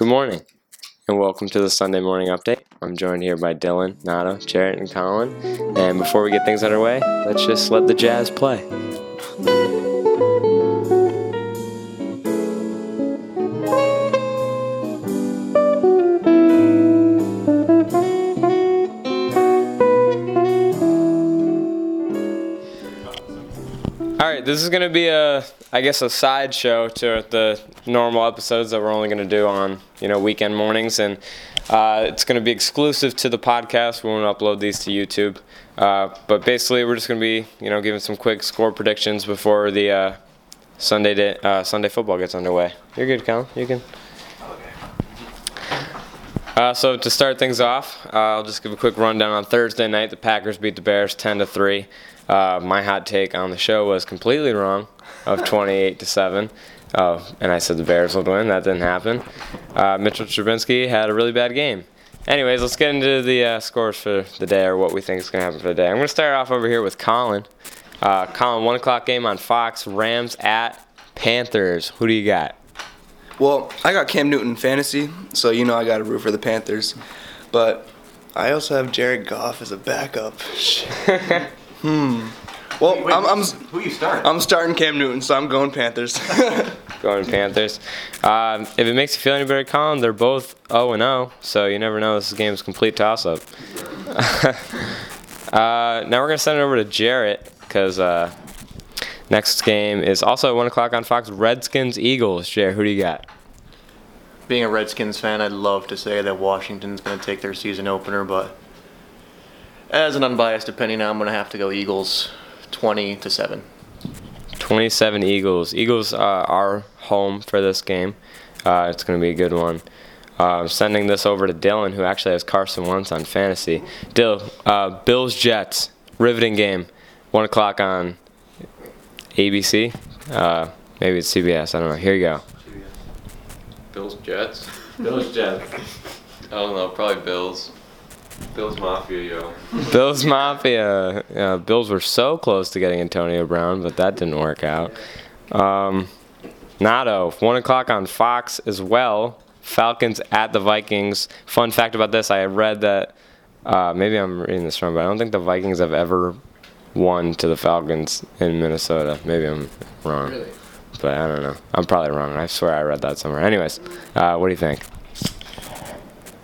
Good morning, and welcome to the Sunday morning update. I'm joined here by Dylan, Nado, Jarrett, and Colin. And before we get things underway, let's just let the jazz play. All right, this is going to be a, I guess, a sideshow to the normal episodes that we're only going to do on, you know, weekend mornings, and uh, it's going to be exclusive to the podcast. We won't upload these to YouTube, uh, but basically, we're just going to be, you know, giving some quick score predictions before the uh, Sunday day, uh, Sunday football gets underway. You're good, Colin. You can. Uh, so to start things off, uh, I'll just give a quick rundown on Thursday night. The Packers beat the Bears 10 to three. Uh, my hot take on the show was completely wrong, of 28 to seven. Oh, and I said the Bears would win. That didn't happen. Uh, Mitchell Trubisky had a really bad game. Anyways, let's get into the uh, scores for the day, or what we think is going to happen for the day. I'm going to start off over here with Colin. Uh, Colin, one o'clock game on Fox. Rams at Panthers. Who do you got? Well, I got Cam Newton fantasy, so you know I got to root for the Panthers. But I also have Jared Goff as a backup. hmm. Well, Wait, I'm, I'm who you starting? I'm starting Cam Newton, so I'm going Panthers. Going Panthers. Um, if it makes you feel any better, Colin, they're both 0 and 0, so you never know. This game's a complete toss up. uh, now we're going to send it over to Jarrett because uh, next game is also at 1 o'clock on Fox Redskins Eagles. Jarrett, who do you got? Being a Redskins fan, I'd love to say that Washington's going to take their season opener, but as an unbiased opinion, I'm going to have to go Eagles 20 to 7. 27 Eagles. Eagles uh, are home for this game. Uh, it's going to be a good one. Uh, sending this over to Dylan, who actually has Carson Wentz on fantasy. Dill, uh, Bills Jets, riveting game, one o'clock on ABC. Uh, maybe it's CBS. I don't know. Here you go. Bills Jets. Bills Jets. I don't know, probably Bills. Bills Mafia, yo. Bills Mafia. Uh, Bills were so close to getting Antonio Brown, but that didn't work out. Um, Nado, one o'clock on Fox as well. Falcons at the Vikings. Fun fact about this: I read that. Uh, maybe I'm reading this wrong, but I don't think the Vikings have ever won to the Falcons in Minnesota. Maybe I'm wrong, Really? but I don't know. I'm probably wrong. I swear I read that somewhere. Anyways, uh, what do you think?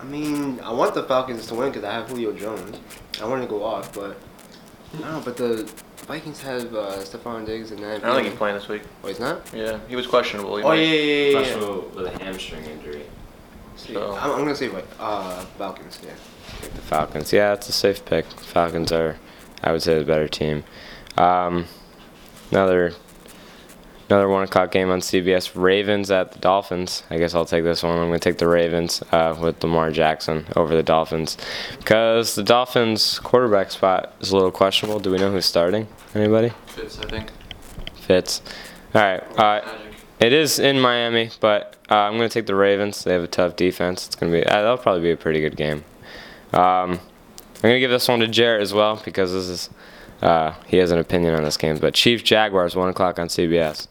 I mean, I want the Falcons to win because I have Julio Jones. I want to go off, but I don't know. But the Vikings have uh, Stefon Diggs and then. I don't think he's playing this week. Oh, he's not. Yeah, he was questionable. He Oh might- yeah, yeah, yeah. yeah. with a hamstring injury. So- I'm, I'm gonna say like uh, Falcons. Yeah. The Falcons. Yeah, it's a safe pick. Falcons are, I would say, the better team. Um, another, another one o'clock game on CBS. Ravens at the Dolphins. I guess I'll take this one. I'm going to take the Ravens uh, with Lamar Jackson over the Dolphins because the Dolphins quarterback spot is a little questionable. Do we know who's starting? Anybody? Fitz, I think. Fitz. All right. Uh, it is in Miami, but uh, I'm going to take the Ravens. They have a tough defense. It's going to be. Uh, that'll probably be a pretty good game. Um, I'm going to give this one to Jarrett as well because this is. Uh, he has an opinion on this game, but Chiefs Jaguars one o'clock on CBS.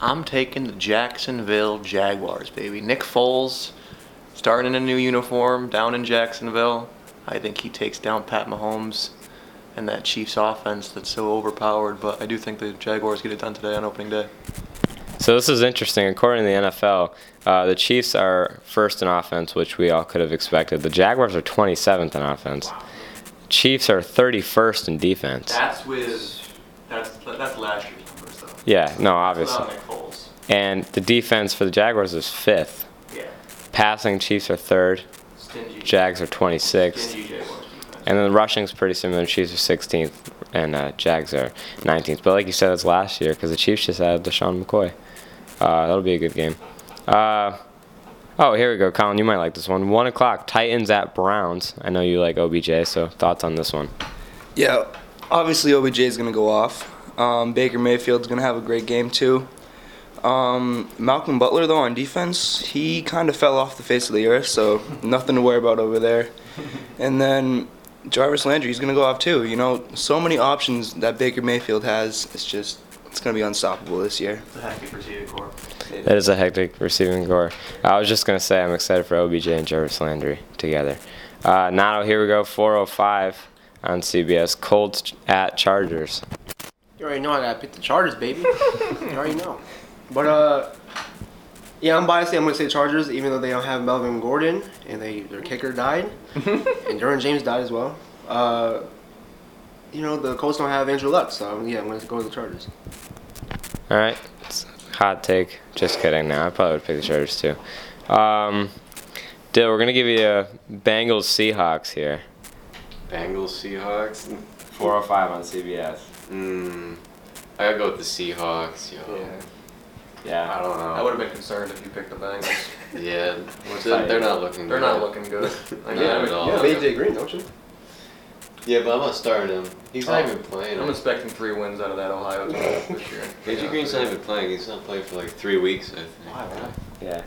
I'm taking the Jacksonville Jaguars, baby. Nick Foles starting in a new uniform down in Jacksonville. I think he takes down Pat Mahomes and that Chiefs offense that's so overpowered, but I do think the Jaguars get it done today on opening day. So this is interesting. According to the NFL, uh, the Chiefs are first in offense, which we all could have expected. The Jaguars are 27th in offense. Chiefs are 31st in defense. That's with that's that's last year's numbers though. Yeah, no, obviously. Without Nick Foles. And the defense for the Jaguars is fifth. Yeah. Passing Chiefs are third. Stingy. Jags are 26th. Stingy Jaguars defense. And then the rushing's pretty similar. Chiefs are 16th, and uh, Jags are 19th. But like you said, it's last year because the Chiefs just had LeSean McCoy. Uh, that'll be a good game. Uh, oh, here we go, Colin. You might like this one. One o'clock. Titans at Browns. I know you like OBJ, so thoughts on this one? yeah, obviously OBJ is gonna go off. Um, Baker Mayfield's gonna have a great game too. Um, Malcolm Butler though on defense, he kind of fell off the face of the earth, so nothing to worry about over there. And then Jarvis Landry, he's gonna go off too. You know, so many options that Baker Mayfield has. It's just, it's gonna be unstoppable this year. The happy for Tia Corp. That is a hectic receiving core. I was just gonna say I'm excited for OBJ and Jarvis Landry together. Uh, now here we go, 4:05 on CBS. Colts at Chargers. You already know I gotta pick the Chargers, baby. you already know. But uh, yeah, I'm biased. I'm gonna say Chargers, even though they don't have Melvin Gordon and they their kicker died, and Derwin James died as well. Uh, you know the Colts don't have Andrew Luck, so yeah, I'm gonna go with the Chargers. All right, it's hot take. Just kidding. Now I probably would pick the Chargers too. Um, Dill, we're gonna give you a Bengals Seahawks here. Bengals, Seahawks. 4:05 on CBS. Mm, I gotta go with the Seahawks, yo. Yeah. I don't know. I would have been concerned if you picked the Bengals. Yeah, they're, they're not looking. Good. They're good. not looking good. I mean, Not I'm, at all. You have AJ Green, don't you? Yeah, but I'm not starting him. He's not even playing. I'm expecting three wins out of that Ohio team this year. AJ Green's not even playing. He's not playing for like three weeks, I think. Yeah.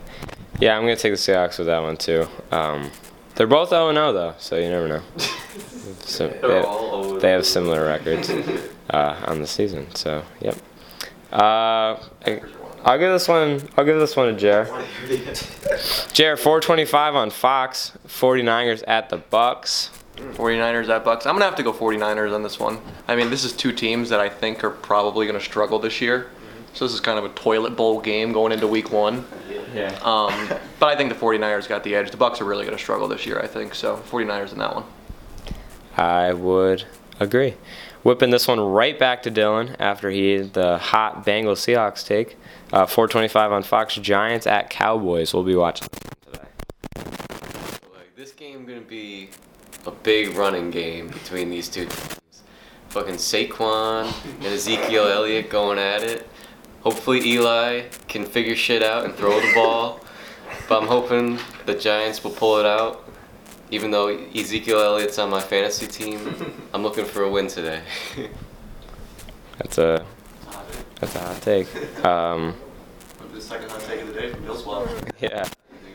Yeah, I'm gonna take the Seahawks with that one too. Um, they're both 0 0 though, so you never know. So They're they, all over they have similar records uh, on the season. So yep. Uh, I, I'll give this one. I'll give this one to Jer. Jer, 425 on Fox. 49ers at the Bucs. 49ers at Bucs. I'm gonna have to go 49ers on this one. I mean, this is two teams that I think are probably gonna struggle this year. So this is kind of a toilet bowl game going into week one. Yeah. Um, but I think the 49ers got the edge. The Bucs are really gonna struggle this year, I think. So 49ers in that one. I would agree. Whipping this one right back to Dylan after he had the hot Bengals Seahawks take. Uh, 425 on Fox. Giants at Cowboys. We'll be watching today. Like this game gonna be a big running game between these two teams. Fucking Saquon and Ezekiel Elliott going at it. Hopefully Eli can figure shit out and throw the ball. But I'm hoping the Giants will pull it out. Even though Ezekiel Elliott's on my fantasy team, I'm looking for a win today. That's a that's a hot take. Um, The second hot take of the day from Bill Swap. yeah.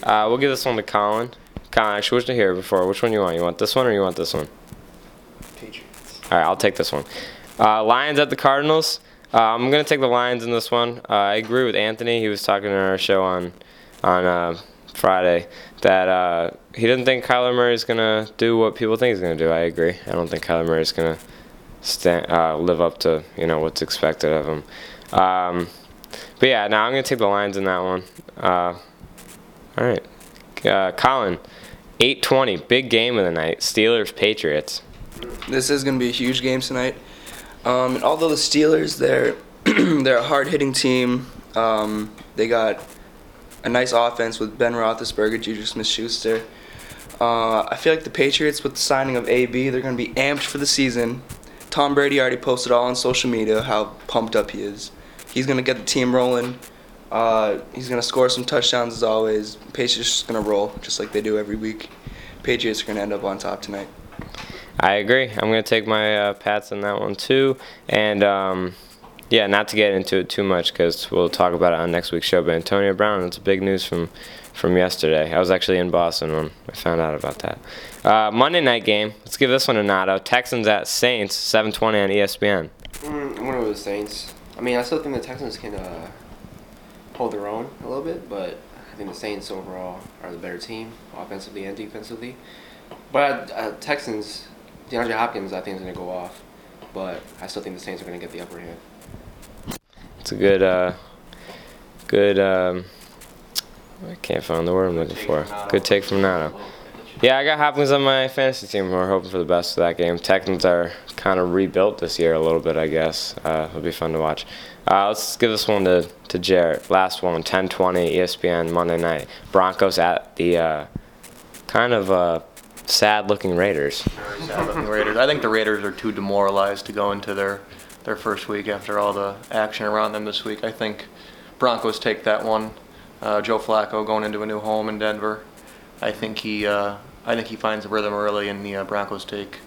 Uh, we'll give this one to Colin. Colin, actually, which to hear it before? Which one you want? You want this one or you want this one? Patriots. All right, I'll take this one. Uh, Lions at the Cardinals. Uh, I'm gonna take the Lions in this one. Uh, I agree with Anthony. He was talking in our show on on uh, Friday that uh, he doesn't think Kyler Murray is gonna do what people think he's gonna do. I agree. I don't think Kyler Murray is gonna stand, uh, live up to you know what's expected of him. Um, but yeah, now I'm gonna take the Lions in that one. Uh, all right, Colin, 8:20, big game of the night. Steelers Patriots. This is to be a huge game tonight. Um, and although the Steelers, they're they're a hard-hitting team. Um, they got a nice offense with Ben Roethlisberger, Juju Smith-Schuster. Uh, I feel like the Patriots, with the signing of AB, they're going to be amped for the season. Tom Brady already posted all on social media how pumped up he is. He's going to get the team rolling. Uh, he's going to score some touchdowns as always. Patriots just going to roll just like they do every week. Patriots are going to end up on top tonight. I agree. I'm going to take my uh, Pats on that one too. And um, yeah, not to get into it too much because we'll talk about it on next week's show. But Antonio Brown, it's big news from from yesterday. I was actually in Boston when I found out about that. Uh, Monday night game. Let's give this one a nod. Texans at Saints, 7:20 on ESPN. Mm, I'm the Saints. I mean, I still think the Texans can uh, hold their own a little bit, but I think the Saints overall are the better team, offensively and defensively. But uh, Texans, DeAndre Hopkins, I think is gonna go off, but I still think the Saints are gonna get the upper hand. It's a good, uh, good. Um, I can't find the word I'm looking for. Good take from Nato. Yeah, I got Hopkins on my fantasy team. We're hoping for the best for that game. Texans are kind of rebuilt this year a little bit, I guess. Uh, it'll be fun to watch. Uh, let's give this one to, to Jarrett. Last one, 10:20 ESPN Monday night. Broncos at the uh, kind of uh, sad-looking Raiders. Very sad looking Raiders. I think the Raiders are too demoralized to go into their their first week after all the action around them this week. I think Broncos take that one. Uh, Joe Flacco going into a new home in Denver. I think he uh, I think he finds a rhythm early, and the uh, Broncos take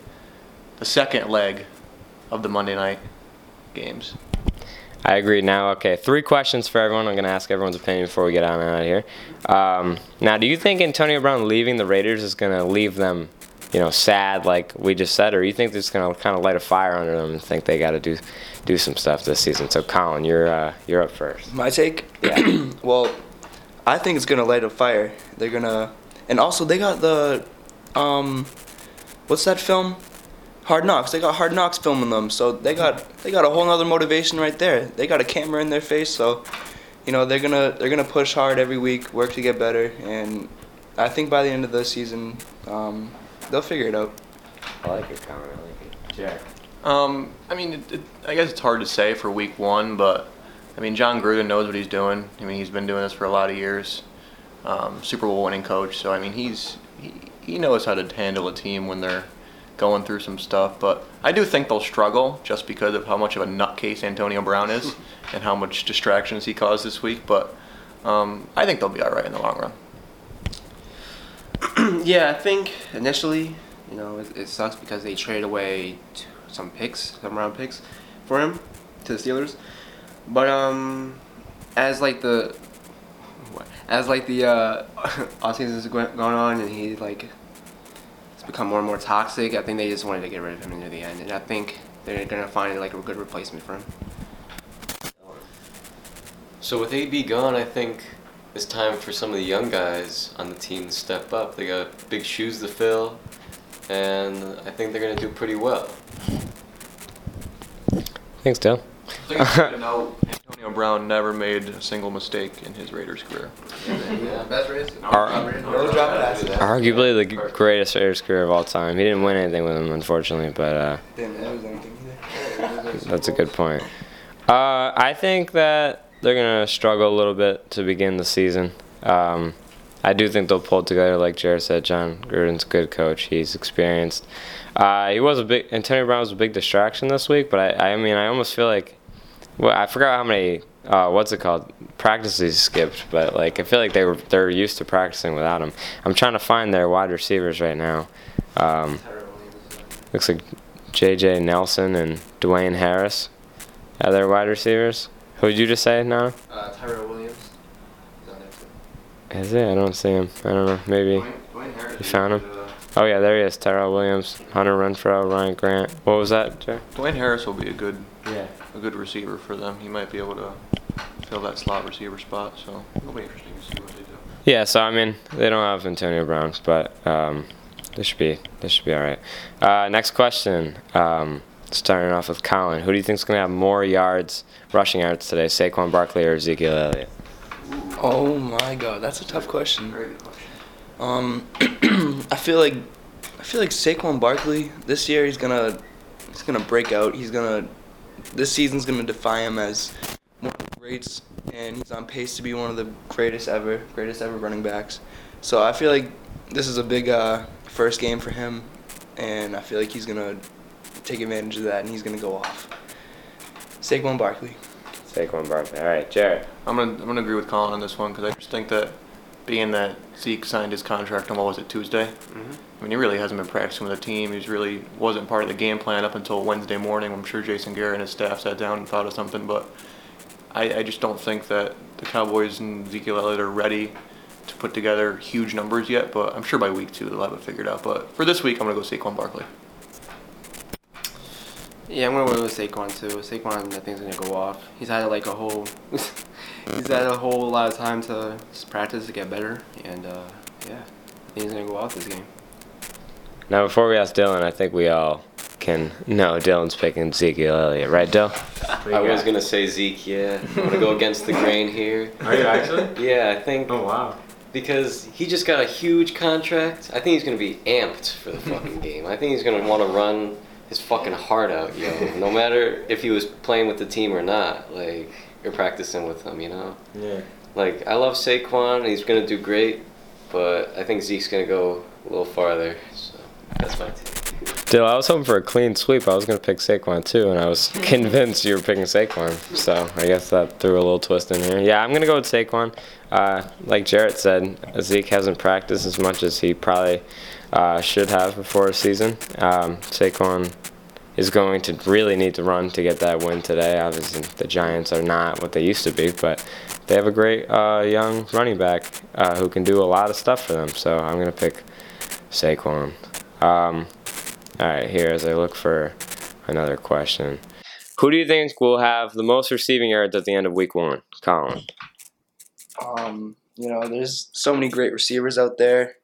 the second leg of the Monday night games. I agree. Now, okay, three questions for everyone. I'm going to ask everyone's opinion before we get on out of here. Um, now, do you think Antonio Brown leaving the Raiders is going to leave them you know, sad like we just said, or you think it's gonna kind of light a fire under them and think they got to do do some stuff this season? So, Colin, you're uh, you're up first. My take? Yeah. well, I think it's gonna light a fire. They're gonna, and also they got the, um, what's that film? Hard Knocks. They got Hard Knocks filming them, so they got they got a whole nother motivation right there. They got a camera in their face, so, you know, they're gonna they're gonna push hard every week, work to get better, and I think by the end of the season, um, they'll figure it out. I like your Colin. I like it. Jack. Um, I mean, it, it, I guess it's hard to say for week one, but I mean, Jon Gruden knows what he's doing. I mean, he's been doing this for a lot of years. Um, Super Bowl winning coach, so I mean, he's he, he knows how to handle a team when they're going through some stuff. But I do think they'll struggle just because of how much of a nutcase Antonio Brown is and how much distractions he caused this week. But um, I think they'll be all right in the long run. yeah, I think initially, you know, it, it sucks because they traded away some picks, some round picks, for him to the Steelers. But um, as like the as like the uh, off season is going on, and he like become more and more toxic. I think they just wanted to get rid of him near the end, and I think they're gonna find like a good replacement for him. So with AB gone, I think it's time for some of the young guys on the team to step up. They got big shoes to fill, and I think they're gonna do pretty well. Thanks, Dill. Antonio Brown never made a single mistake in his Raiders career. Arguably the greatest Raiders career of all time. He didn't win anything with them, unfortunately, but uh, that's a good point. Uh, I think that they're gonna struggle a little bit to begin the season. Um, I do think they'll pull together, like Jared said. Jon Gruden's a good coach. He's experienced. Uh, he was a big. Antonio Brown was a big distraction this week, but I, I mean, I almost feel like, well, I forgot how many. Uh, what's it called? Practices skipped, but like I feel like they were they're used to practicing without him. I'm trying to find their wide receivers right now. Um, looks like J.J. Nelson and Dwayne Harris are their wide receivers. Who did you just say now? Uh, Tyrell Williams. Is on there too. Is it? I don't see him. I don't know. Maybe. You found him? Oh yeah, there he is. Tyrell Williams, Hunter Renfrow, Ryan Grant. What was that, Jay? Dwayne Harris will be a good Yeah. A good receiver for them. He might be able to fill that slot receiver spot. So it'll be interesting to see what they do. Yeah. So I mean, they don't have Antonio Brown, but um, this should be this should be all right. Uh, next question. Um, starting off with Colin. Who do you think is gonna have more yards, rushing yards today? Saquon Barkley or Ezekiel Elliott? Oh my god, that's a tough question. Um, I feel like I feel like Saquon Barkley this year he's gonna he's gonna break out. He's gonna this season's gonna defy him as one of the greats, and he's on pace to be one of the greatest ever, greatest ever running backs. So I feel like this is a big uh, first game for him, and I feel like he's gonna take advantage of that, and he's gonna go off. Saquon Barkley. Saquon Barkley. All right, Jared. I'm gonna I'm gonna agree with Colin on this one because I just think that being that Zeke signed his contract on what was it Tuesday. Mhm. I mean, he really hasn't been practicing with the team. He's really wasn't part of the game plan up until Wednesday morning. I'm sure Jason Garrett and his staff sat down and thought of something, but I, I just don't think that the Cowboys and Ezekiel Elliott are ready to put together huge numbers yet. But I'm sure by week two they'll have it figured out. But for this week, I'm gonna go Saquon Barkley. Yeah, I'm gonna go with Saquon too. Saquon, I think, is gonna go off. He's had like a whole, he's had a whole lot of time to practice to get better, and uh, yeah, I think he's gonna go off this game. Now, before we ask Dylan, I think we all can know Dylan's picking Ezekiel Elliott, right, Dill? I was gonna say Zeke. Yeah, I'm gonna go against the grain here. Are you actually? Yeah, I think Oh wow. because he just got a huge contract. I think he's gonna be amped for the fucking game. I think he's gonna want to run his fucking heart out, yo. No matter if he was playing with the team or not, like you're practicing with him, you know. Yeah. Like I love Saquon. He's gonna do great, but I think Zeke's gonna go a little farther. So that's. Dill, I was hoping for a clean sweep. I was gonna pick Saquon too, and I was convinced you were picking Saquon. So I guess that threw a little twist in here. Yeah, I'm gonna go with Saquon. Uh, like Jarrett said, Zeke hasn't practiced as much as he probably uh, should have before a season. Um, Saquon is going to really need to run to get that win today. Obviously, the Giants are not what they used to be, but they have a great uh, young running back uh, who can do a lot of stuff for them. So I'm gonna pick Saquon. Um, all right, here as I look for another question. Who do you think will have the most receiving yards at the end of week one? Colin. Um, you know, there's so many great receivers out there.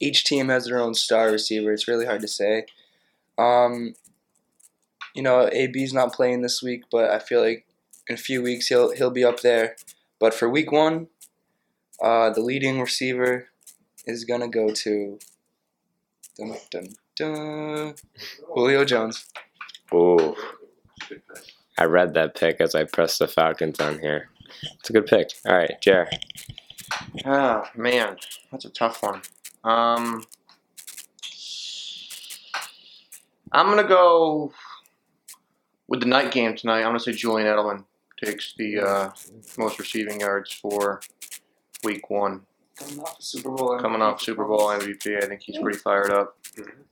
Each team has their own star receiver. It's really hard to say. Um, you know, AB's not playing this week, but I feel like in a few weeks he'll he'll be up there. But for week one, uh, the leading receiver is gonna go to dun, dun, dun, Julio Jones. Ooh. I read that pick as I pressed the Falcons on here. It's a good pick. All right, Jer. Ah, man, that's a tough one. Um, I'm gonna go with the night game tonight. I'm gonna say Julian Edelman takes the uh, most receiving yards for Week One. Coming off Super Bowl. Coming off Super Bowl MVP, I think he's pretty fired up.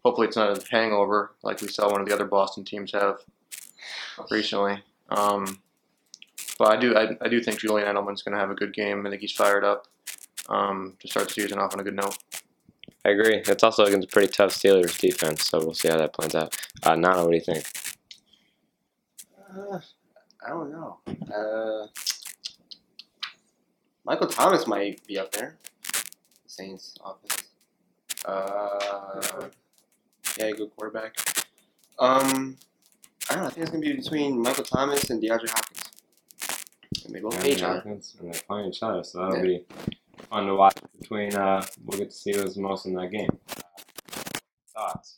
Hopefully, it's not a hangover like we saw one of the other Boston teams have recently. Um, but I do, I, I do think Julian Edelman's going to have a good game. I think he's fired up um, to start the season off on a good note. I agree. It's also against a pretty tough Steelers defense, so we'll see how that plans out. Uh, Nana, what do you think? Uh, I don't know. Uh, Michael Thomas might be up there. Saints offense. Uh, yeah, good quarterback. Um, I don't know. I think it's gonna be between Michael Thomas and DeAndre Hopkins. And they both play each other. And they're playing each other, so that'll Yeah. be fun to watch between, uh, we'll get to see who's most in that game. Thoughts?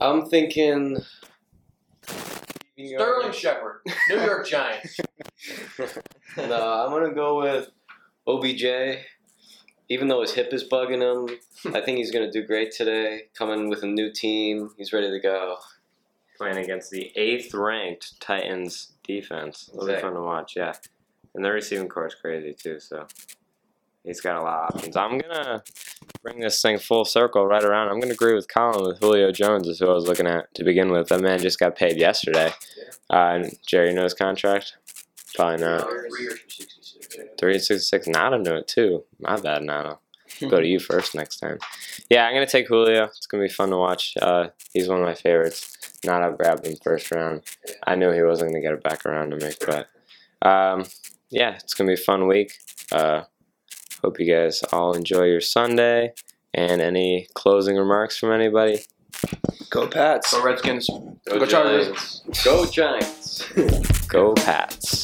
I'm thinking. Sterling Shepard, New York Giants. no, I'm gonna go with OBJ. Even though his hip is bugging him, I think he's gonna do great today. Coming with a new team, he's ready to go. Playing against the eighth ranked Titans defense. It'll be fun to watch, yeah. And their receiving core is crazy, too, so he's got a lot of options. I'm going to bring this thing full circle right around. I'm going to agree with Colin with Julio Jones, is who I was looking at to begin with. That man just got paid yesterday. Uh, and Jerry knows contract? Probably not. Three years for 66. 366 Nana knew it too. My bad, Nana. Go to you first next time. Yeah, I'm gonna take Julio. It's gonna be fun to watch. Uh, he's one of my favorites. Nana grabbed him first round. I knew he wasn't gonna get it back around to me, but um, yeah, it's gonna be a fun week. Uh, hope you guys all enjoy your Sunday. And any closing remarks from anybody? Go Pats. Go Redskins. Go, Go Chargers. Go Giants. Go Pats.